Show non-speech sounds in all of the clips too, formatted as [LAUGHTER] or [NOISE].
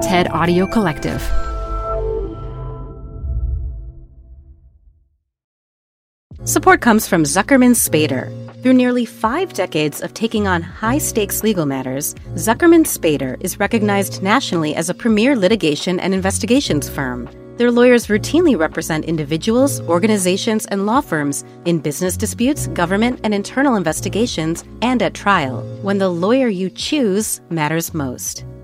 TED Audio Collective. Support comes from Zuckerman Spader. Through nearly five decades of taking on high stakes legal matters, Zuckerman Spader is recognized nationally as a premier litigation and investigations firm. Their lawyers routinely represent individuals, organizations, and law firms in business disputes, government and internal investigations, and at trial, when the lawyer you choose matters most.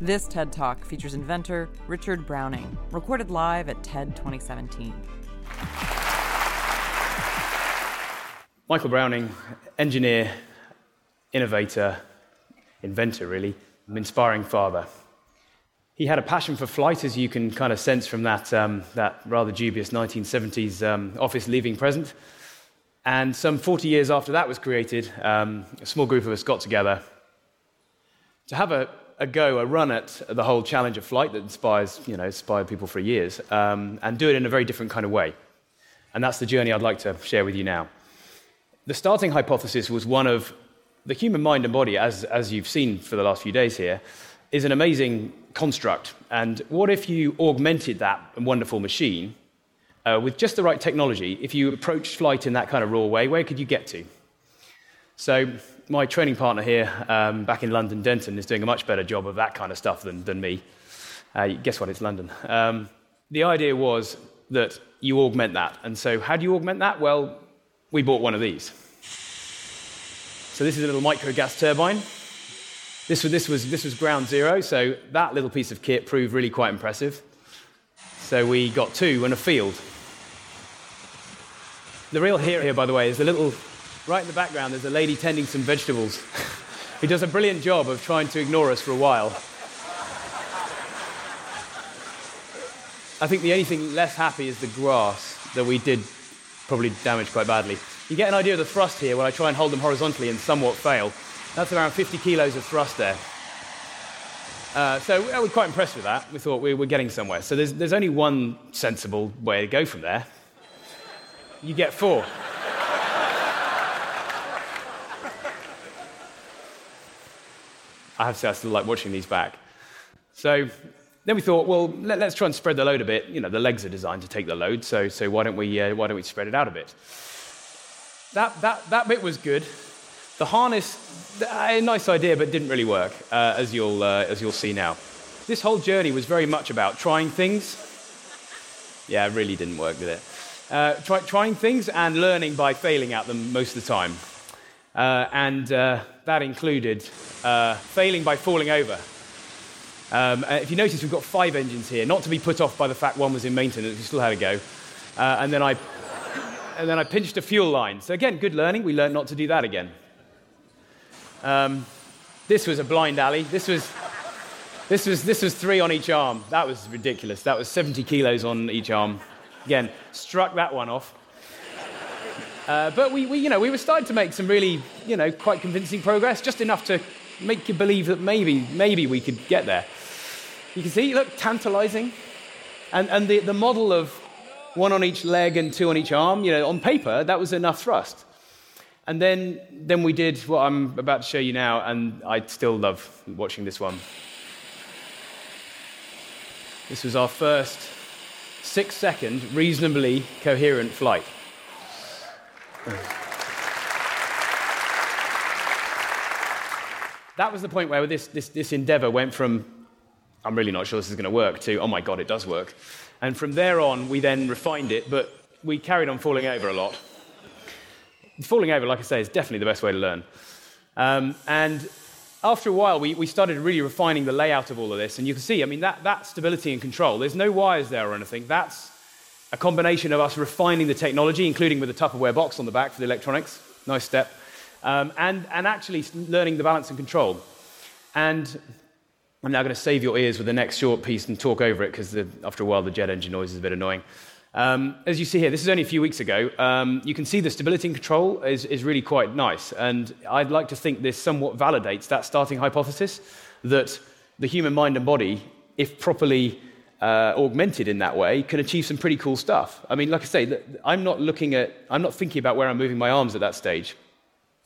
This TED Talk features inventor Richard Browning, recorded live at TED 2017. Michael Browning, engineer, innovator, inventor, really, an inspiring father. He had a passion for flight, as you can kind of sense from that, um, that rather dubious 1970s um, office leaving present. And some 40 years after that was created, um, a small group of us got together to have a, a go, a run at the whole challenge of flight that inspires, you know, inspired people for years, um, and do it in a very different kind of way. And that's the journey I'd like to share with you now. The starting hypothesis was one of the human mind and body, as, as you've seen for the last few days here, is an amazing construct. And what if you augmented that wonderful machine uh, with just the right technology? If you approached flight in that kind of raw way, where could you get to? So, my training partner here um, back in London, Denton, is doing a much better job of that kind of stuff than, than me. Uh, guess what? It's London. Um, the idea was that you augment that. And so, how do you augment that? Well, we bought one of these. So, this is a little micro gas turbine. This was, this, was, this was ground zero, so that little piece of kit proved really quite impressive. So, we got two and a field. The real hero here, by the way, is the little right in the background, there's a lady tending some vegetables [LAUGHS] who does a brilliant job of trying to ignore us for a while. I think the only thing less happy is the grass that we did probably damage quite badly. You get an idea of the thrust here when I try and hold them horizontally and somewhat fail. That's around 50 kilos of thrust there. Uh, so we're quite impressed with that. We thought we were getting somewhere. So there's, there's only one sensible way to go from there. You get four. I have to say, I still like watching these back. So then we thought, well, let, us try and spread the load a bit. You know, the legs are designed to take the load, so, so why, don't we, uh, why don't we spread it out a bit? That, that, that bit was good. The harness, a nice idea, but didn't really work, uh, as, you'll, uh, as you'll see now. This whole journey was very much about trying things. Yeah, it really didn't work, did it? Uh, try, trying things and learning by failing at them most of the time. Uh, and uh, that included uh, failing by falling over. Um, uh, if you notice, we've got five engines here, not to be put off by the fact one was in maintenance, we still had to go. Uh, and, then I, and then I pinched a fuel line. So, again, good learning. We learned not to do that again. Um, this was a blind alley. This was, this, was, this was three on each arm. That was ridiculous. That was 70 kilos on each arm. Again, struck that one off. Uh, but we, we, you know, we were starting to make some really, you know, quite convincing progress, just enough to make you believe that maybe, maybe we could get there. You can see, look, tantalizing. And, and the, the model of one on each leg and two on each arm, you know, on paper, that was enough thrust. And then, then we did what I'm about to show you now, and I still love watching this one. This was our first six second, reasonably coherent flight. That was the point where this, this, this endeavor went from I'm really not sure this is going to work, to, oh my God, it does work. And from there on, we then refined it, but we carried on falling over a lot. Falling over, like I say, is definitely the best way to learn. Um, and after a while, we, we started really refining the layout of all of this. And you can see, I mean, that, that stability and control, there's no wires there or anything. That's a combination of us refining the technology, including with a Tupperware box on the back for the electronics. Nice step. Um, and, and actually learning the balance and control. And I'm now going to save your ears with the next short piece and talk over it because after a while the jet engine noise is a bit annoying. Um, as you see here, this is only a few weeks ago. Um, you can see the stability and control is, is really quite nice. And I'd like to think this somewhat validates that starting hypothesis that the human mind and body, if properly uh, augmented in that way, can achieve some pretty cool stuff. I mean, like I say, I'm not looking at, I'm not thinking about where I'm moving my arms at that stage.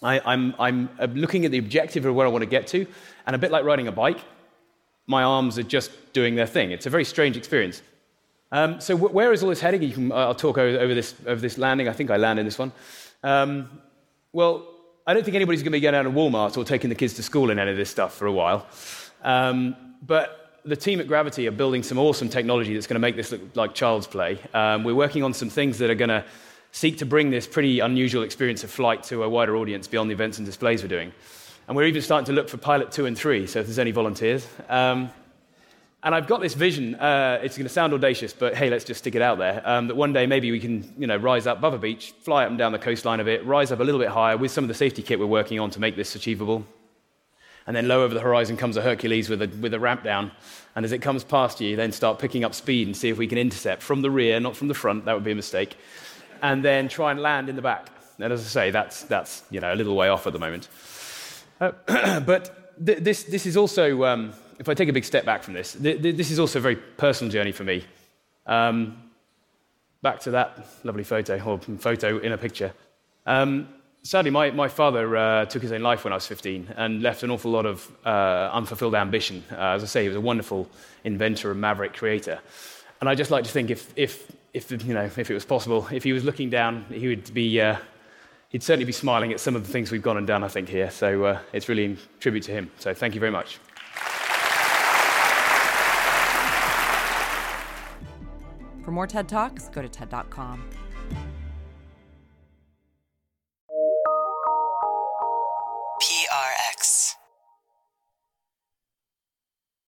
I, I'm, I'm uh, looking at the objective of where I want to get to, and a bit like riding a bike, my arms are just doing their thing. It's a very strange experience. Um, so where is all this heading? Can, I'll talk over, over, this, over this landing. I think I landed this one. Um, well, I don't think anybody's going to be going down to Walmart or taking the kids to school in any of this stuff for a while. Um, but the team at Gravity are building some awesome technology that's going to make this look like child's play. Um, we're working on some things that are going to seek to bring this pretty unusual experience of flight to a wider audience beyond the events and displays we're doing. And we're even starting to look for pilot two and three, so if there's any volunteers. Um, and I've got this vision, uh, it's going to sound audacious, but hey, let's just stick it out there, um, that one day maybe we can you know, rise up above a beach, fly up and down the coastline a bit, rise up a little bit higher with some of the safety kit we're working on to make this achievable. And then low over the horizon comes a Hercules with a, with a ramp down. And as it comes past you, then start picking up speed and see if we can intercept from the rear, not from the front, that would be a mistake. And then try and land in the back. And as I say, that's, that's you know, a little way off at the moment. Uh, [CLEARS THROAT] but th- this, this is also. Um, if I take a big step back from this, th- th- this is also a very personal journey for me. Um, back to that lovely photo, or photo in a picture. Um, sadly, my, my father uh, took his own life when I was 15 and left an awful lot of uh, unfulfilled ambition. Uh, as I say, he was a wonderful inventor and maverick creator. And I just like to think if, if, if, you know, if it was possible, if he was looking down, he would be, uh, he'd certainly be smiling at some of the things we've gone and done, I think, here. So uh, it's really in tribute to him. So thank you very much. For more TED Talks, go to TED.com.